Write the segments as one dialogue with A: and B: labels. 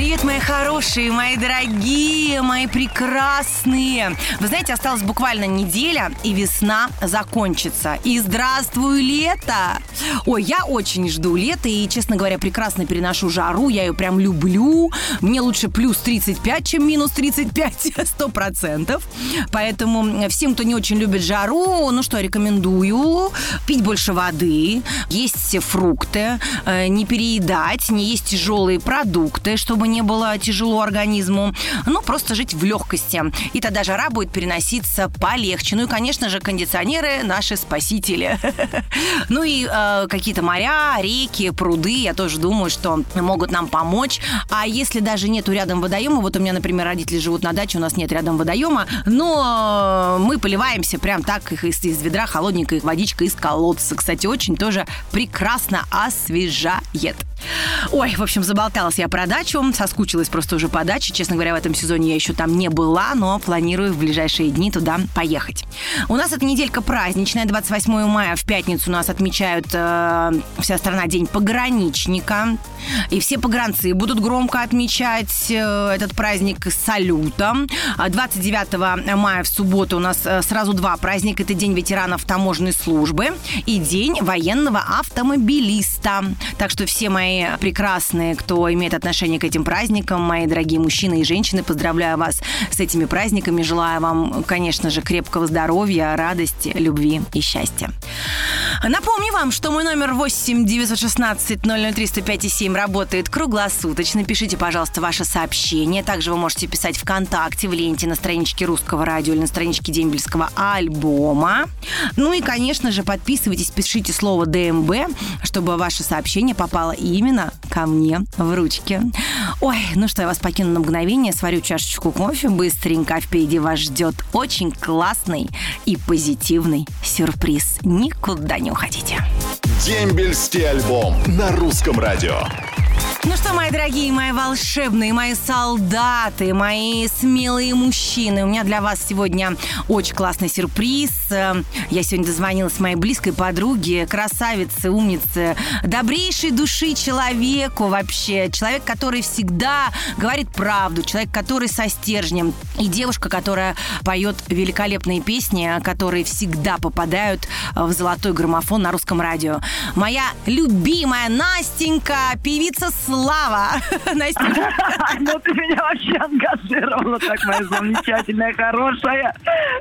A: Привет, мои хорошие, мои дорогие, мои прекрасные. Вы знаете, осталась буквально неделя, и весна закончится. И здравствуй, лето! Ой, я очень жду лета, и, честно говоря, прекрасно переношу жару. Я ее прям люблю. Мне лучше плюс 35, чем минус 35, сто процентов. Поэтому всем, кто не очень любит жару, ну что, рекомендую пить больше воды, есть все фрукты, э, не переедать, не есть тяжелые продукты, чтобы не было тяжело организму. Ну, просто жить в легкости. И тогда жара будет переноситься полегче. Ну и, конечно же, кондиционеры наши спасители. Ну и э, какие-то моря, реки, пруды, я тоже думаю, что могут нам помочь. А если даже нету рядом водоема, вот у меня, например, родители живут на даче, у нас нет рядом водоема, но мы поливаемся прям так их из, из ведра холодненькой водичкой из колодца. Кстати, очень тоже прекрасно освежает. Ой, в общем, заболталась я про дачу, соскучилась просто уже по даче. Честно говоря, в этом сезоне я еще там не была, но планирую в ближайшие дни туда поехать. У нас эта неделька праздничная. 28 мая в пятницу у нас отмечают э, вся страна День пограничника. И все погранцы будут громко отмечать э, этот праздник салютом. 29 мая в субботу у нас э, сразу два праздника. Это День ветеранов таможенной службы и День военного автомобилиста. Так что все мои прекрасные, кто имеет отношение к этим праздникам, мои дорогие мужчины и женщины, поздравляю вас с этими праздниками. Желаю вам, конечно же, крепкого здоровья, радости, любви и счастья. Напомню вам, что мой номер 8 916 003 105 7 работает круглосуточно. Пишите, пожалуйста, ваше сообщение. Также вы можете писать ВКонтакте, в ленте на страничке Русского радио или на страничке Дембельского альбома. Ну и, конечно же, подписывайтесь, пишите слово ДМБ, чтобы ваше сообщение попало именно ко мне в ручки. Ой, ну что, я вас покину на мгновение, сварю чашечку кофе быстренько, впереди вас ждет очень классный и позитивный сюрприз. Никуда не уходите.
B: Дембельский альбом на русском радио.
A: Ну что, мои дорогие, мои волшебные, мои солдаты, мои смелые мужчины, у меня для вас сегодня очень классный сюрприз. Я сегодня дозвонилась моей близкой подруге, красавице, умнице, добрейшей души человеку вообще. Человек, который всегда говорит правду, человек, который со стержнем. И девушка, которая поет великолепные песни, которые всегда попадают в золотой граммофон на русском радио. Моя любимая Настенька, певица Слава. Настя.
C: Ну ты меня вообще ангажировала, так моя замечательная, хорошая.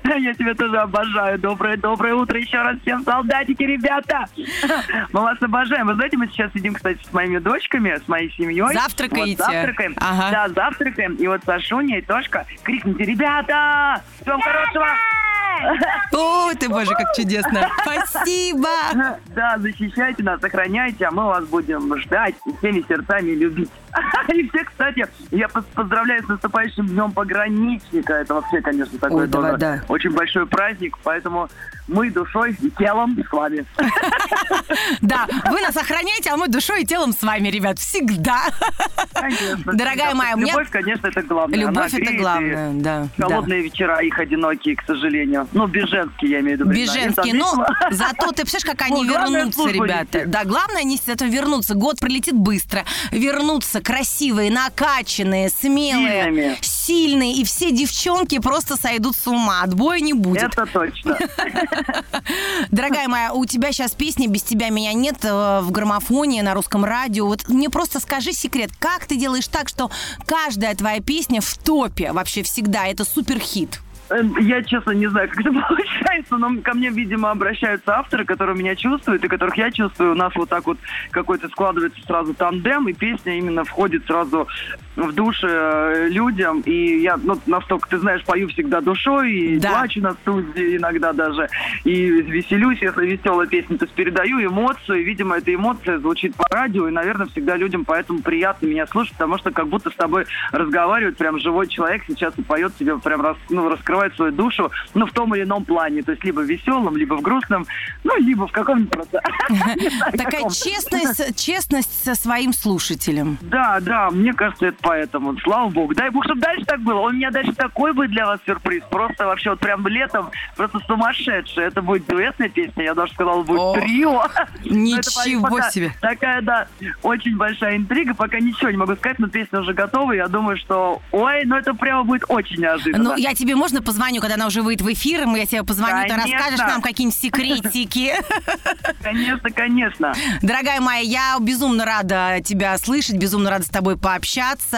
C: Я тебя тоже обожаю. Доброе-доброе утро еще раз всем, солдатики, ребята. Мы вас обожаем. Вы знаете, мы сейчас сидим, кстати, с моими дочками, с моей семьей.
A: Завтракаете?
C: Вот, завтракаем.
A: Ага.
C: Да, завтракаем. И вот Сашуня и Тошка крикните, ребята, всем хорошего.
A: Ой, ты боже, как чудесно. Спасибо.
C: Да, защищайте нас, охраняйте, а мы вас будем ждать и всеми сердцами любить. И все, кстати, я поздравляю с наступающим днем пограничника. Это вообще, конечно, такой
A: Ой, давай, да.
C: очень большой праздник, поэтому мы душой и телом с вами.
A: Да, вы нас охраняете, а мы душой и телом с вами, ребят, всегда.
C: Конечно,
A: Дорогая
C: всегда.
A: моя, меня-
C: Любовь, конечно, это главное. Она
A: Любовь это главное, да. да.
C: Холодные вечера, их одинокие, к сожалению. Ну, безженские, я имею в виду.
A: Беженские, но
C: но
A: зато ты представляешь, как они
C: Ну, главное,
A: вернутся, ребята. Да, главное не зато вернуться. Год пролетит быстро. Вернутся красивые, накачанные, смелые,
C: Сильными.
A: сильные. И все девчонки просто сойдут с ума. Отбоя не будет.
C: Это точно.
A: Дорогая моя, у тебя сейчас песня «Без тебя меня нет» э, в граммофоне на русском радио. Вот мне просто скажи секрет, как ты делаешь так, что каждая твоя песня в топе вообще всегда? Это суперхит.
C: Э, Я, честно, не знаю, как это получается, но ко мне, видимо, обращаются авторы, которые меня чувствуют и которых я чувствую. У нас вот так вот какой-то складывается сразу тандем, и песня именно входит сразу в души э, людям. И я ну, настолько, ты знаешь, пою всегда душой, и
A: Да.
C: плачу на студии иногда даже, и веселюсь, если веселая песня, то есть передаю эмоцию, и, видимо, эта эмоция звучит по радио, и, наверное, всегда людям поэтому приятно меня слушать, потому что как будто с тобой разговаривает прям живой человек сейчас и поет тебе, прям рас- ну, раскрывает свою душу, ну, в том или ином плане, то есть либо в веселом, либо в грустном, ну, либо в каком-нибудь просто...
A: Такая честность со своим слушателем.
C: Да, да, мне кажется, это поэтому, слава богу. Дай бог, чтобы дальше так было. У меня дальше такой будет для вас сюрприз. Просто вообще вот прям летом просто сумасшедший. Это будет дуэтная песня, я даже сказала, будет
A: О,
C: трио.
A: Ничего
C: пока
A: себе.
C: Такая, да, очень большая интрига. Пока ничего не могу сказать, но песня уже готова. Я думаю, что, ой, ну это прямо будет очень неожиданно.
A: Ну, я тебе можно позвоню, когда она уже выйдет в эфир, и я тебе позвоню, ты
C: Конечно.
A: расскажешь нам какие-нибудь секретики.
C: Конечно, конечно.
A: Дорогая моя, я безумно рада тебя слышать, безумно рада с тобой пообщаться.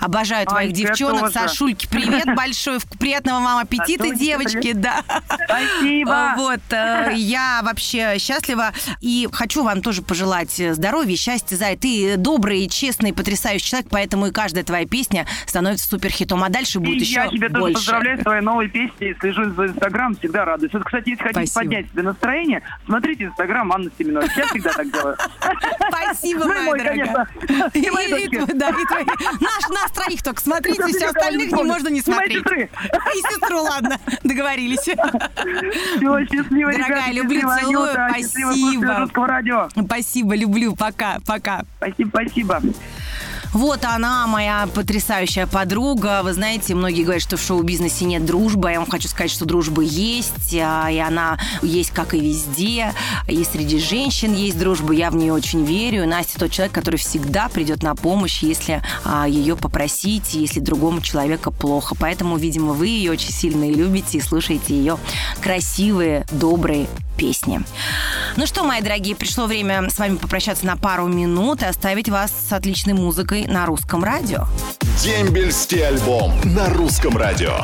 A: Обожаю твоих
C: я
A: девчонок.
C: тоже.
A: Сашульки, привет большой. Приятного вам аппетита,
C: Сашульки,
A: девочки. Да.
C: Спасибо.
A: Вот, э, я вообще счастлива и хочу вам тоже пожелать здоровья, счастья, Зай. Ты добрый, честный, потрясающий человек, поэтому и каждая твоя песня становится суперхитом, а дальше
C: И
A: будет еще
C: я тебя тоже
A: больше.
C: поздравляю с твоей новой песней. Слежу за Инстаграм, всегда радуюсь. Вот, кстати, если хотите
A: Спасибо.
C: поднять себе настроение, смотрите Инстаграм Анны Семенович. Я всегда так делаю.
A: Спасибо,
C: Ну
A: моя
C: мой,
A: дорогая. и твои. Наш, нас троих только смотрите, все остальных
C: не
A: можно не смотреть. И сестру, ладно, договорились.
C: Всего счастливо,
A: Дорогая, люблю, целую, спасибо. Спасибо, люблю, пока, пока.
C: Спасибо, спасибо.
A: Вот она, моя потрясающая подруга. Вы знаете, многие говорят, что в шоу-бизнесе нет дружбы. Я вам хочу сказать, что дружба есть, а, и она есть как и везде. И среди женщин есть дружба. Я в нее очень верю. И Настя тот человек, который всегда придет на помощь, если а, ее попросить, если другому человеку плохо. Поэтому, видимо, вы ее очень сильно любите, и слушаете ее красивые, добрые песни. Ну что, мои дорогие, пришло время с вами попрощаться на пару минут и оставить вас с отличной музыкой на русском радио.
B: Дембельский альбом на русском радио.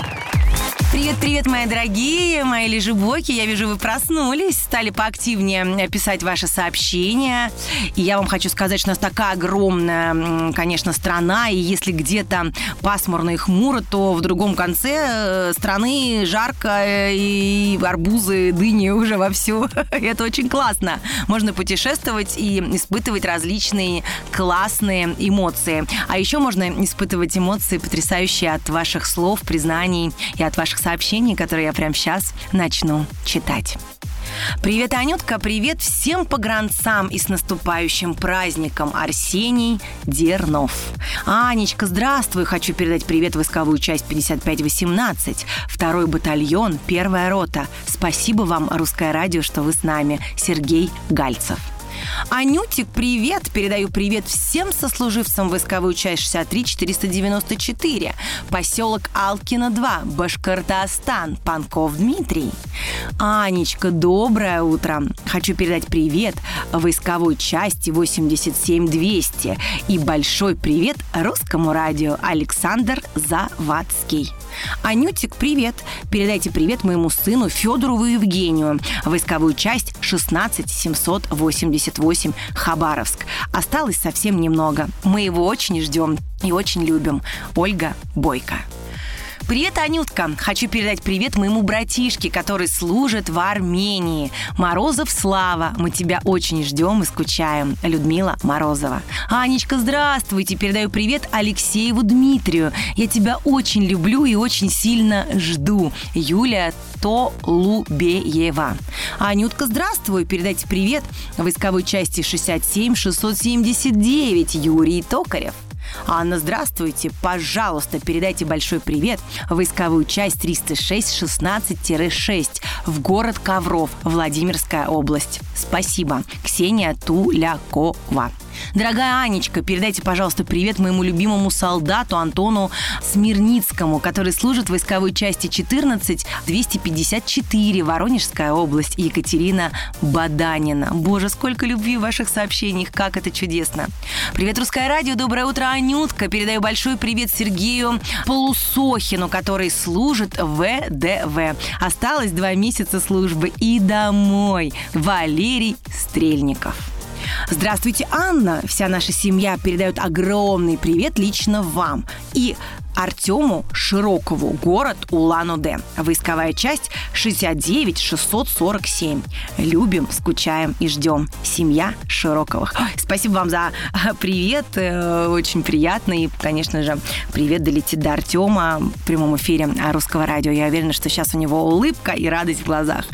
A: Привет, привет, мои дорогие, мои лежебоки. Я вижу, вы проснулись, стали поактивнее писать ваши сообщения. И я вам хочу сказать, что у нас такая огромная, конечно, страна. И если где-то пасмурно и хмуро, то в другом конце э, страны жарко э, и арбузы, дыни уже вовсю. Это очень классно. Можно путешествовать и испытывать различные классные эмоции. А еще можно испытывать эмоции потрясающие от ваших слов, признаний и от ваших сообщений, которые я прямо сейчас начну читать. Привет, Анютка, привет всем погранцам и с наступающим праздником Арсений Дернов. Анечка, здравствуй, хочу передать привет войсковую часть 5518, второй батальон, первая рота. Спасибо вам, Русское радио, что вы с нами. Сергей Гальцев. Анютик, привет! Передаю привет всем сослуживцам войсковую часть 63-494, поселок Алкина 2, Башкортостан, Панков Дмитрий. Анечка, доброе утро! Хочу передать привет войсковой части 87-200 и большой привет русскому радио Александр Завадский. Анютик, привет! Передайте привет моему сыну Федору Евгению. Войсковую часть 16 788 Хабаровск. Осталось совсем немного. Мы его очень ждем и очень любим. Ольга Бойко. Привет, Анютка! Хочу передать привет моему братишке, который служит в Армении. Морозов Слава, мы тебя очень ждем и скучаем. Людмила Морозова. Анечка, здравствуйте! Передаю привет Алексееву Дмитрию. Я тебя очень люблю и очень сильно жду. Юлия Толубеева. Анютка, здравствуй! Передайте привет войсковой части 67-679 Юрий Токарев. Анна, здравствуйте. Пожалуйста, передайте большой привет войсковую часть 306-16-6 в город Ковров, Владимирская область. Спасибо. Ксения Тулякова. Дорогая Анечка, передайте, пожалуйста, привет моему любимому солдату Антону Смирницкому, который служит в войсковой части 14-254, Воронежская область, Екатерина Баданина. Боже, сколько любви в ваших сообщениях, как это чудесно. Привет, Русское радио, доброе утро, Анютка. Передаю большой привет Сергею Полусохину, который служит в ВДВ. Осталось два месяца службы и домой. Валерий Стрельников. Здравствуйте, Анна. Вся наша семья передает огромный привет лично вам. И Артему Широкову, город Улан-Удэ. Войсковая часть 69-647. Любим, скучаем и ждем. Семья Широковых. Ой, спасибо вам за а, привет. э, Очень приятно. И, конечно же, привет долетит до Артема в прямом эфире Русского радио. Я уверена, что сейчас у него улыбка и радость в глазах.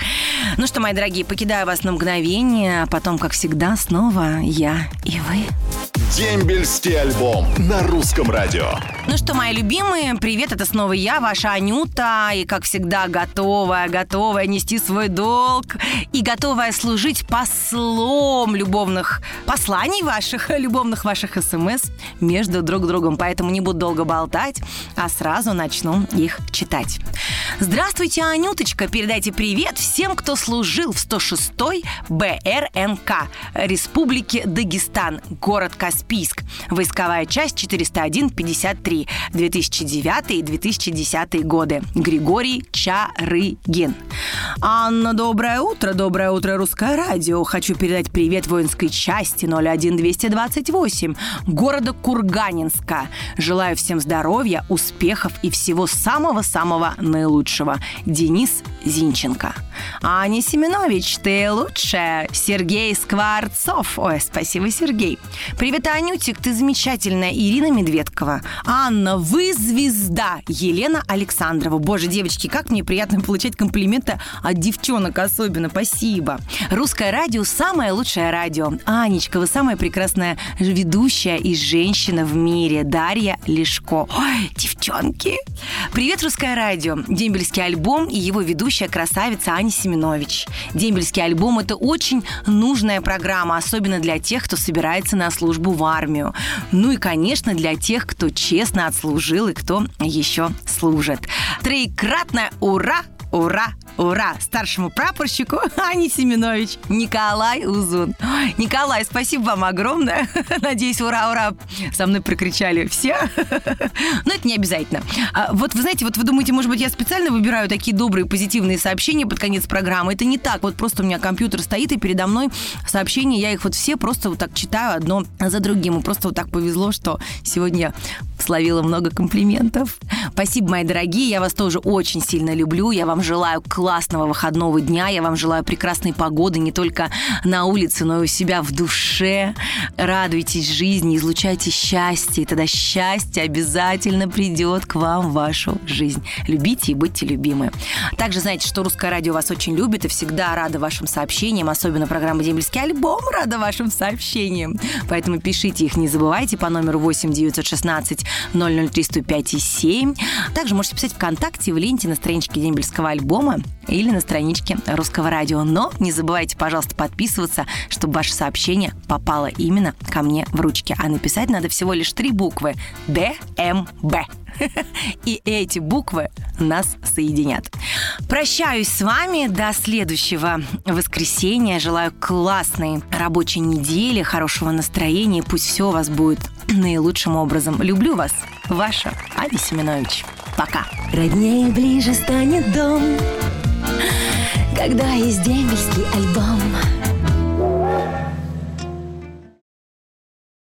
A: Ну что, мои дорогие, покидаю вас на мгновение. а Потом, как всегда, снова я и вы.
B: Дембельский альбом на русском радио.
A: Ну что, мои любимые, привет, это снова я, ваша Анюта, и, как всегда, готовая, готовая нести свой долг и готовая служить послом любовных посланий ваших, любовных ваших смс между друг другом. Поэтому не буду долго болтать, а сразу начну их читать. Здравствуйте, Анюточка, передайте привет всем, кто служил в 106-й БРНК Республики Дагестан, город Каспийск, войсковая часть 401-53. 2009 и 2010 годы. Григорий Чарыгин. Анна, доброе утро, доброе утро, Русское радио. Хочу передать привет воинской части 01228 города Курганинска. Желаю всем здоровья, успехов и всего самого-самого наилучшего. Денис Зинченко. Аня Семенович, ты лучшая. Сергей Скворцов. Ой, спасибо, Сергей. Привет, Анютик, ты замечательная. Ирина Медведкова. Анна, вы звезда. Елена Александрова. Боже, девочки, как мне приятно получать комплименты от девчонок особенно. Спасибо. Русское радио – самое лучшее радио. Анечка, вы самая прекрасная ведущая и женщина в мире. Дарья Лешко. Ой, девчонки. Привет, Русское радио. Дембельский альбом и его ведущая красавица Аня Семенович. Дембельский альбом – это очень нужная программа, особенно для тех, кто собирается на службу в армию. Ну и, конечно, для тех, кто честно отслужил и кто еще служит. Троекратное ура Ура! Ура! Старшему прапорщику Ани Семенович Николай Узун. Николай, спасибо вам огромное. Надеюсь, ура, ура, со мной прокричали все. Но это не обязательно. А вот вы знаете, вот вы думаете, может быть, я специально выбираю такие добрые, позитивные сообщения под конец программы. Это не так. Вот просто у меня компьютер стоит, и передо мной сообщения, я их вот все просто вот так читаю одно за другим. И просто вот так повезло, что сегодня словила много комплиментов. Спасибо, мои дорогие, я вас тоже очень сильно люблю. Я вам желаю классного выходного дня, я вам желаю прекрасной погоды не только на улице, но и у себя в душе. Радуйтесь жизни, излучайте счастье, и тогда счастье обязательно придет к вам в вашу жизнь. Любите и будьте любимы. Также знаете, что Русское радио вас очень любит и всегда рада вашим сообщениям, особенно программа «Дембельский альбом» рада вашим сообщениям. Поэтому пишите их, не забывайте, по номеру 8 916 003 105 и 7. Также можете писать ВКонтакте, в ленте на страничке Дембельского альбома или на страничке Русского радио. Но не забывайте, пожалуйста, подписываться, чтобы ваше сообщение попало именно ко мне в ручки. А написать надо всего лишь три буквы ДМБ. И эти буквы нас соединят. Прощаюсь с вами до следующего воскресенья. Желаю классной рабочей недели, хорошего настроения. Пусть все у вас будет наилучшим образом. Люблю вас. Ваша Аня Семенович. Пока.
D: Роднее ближе станет дом, когда есть дембельский альбом.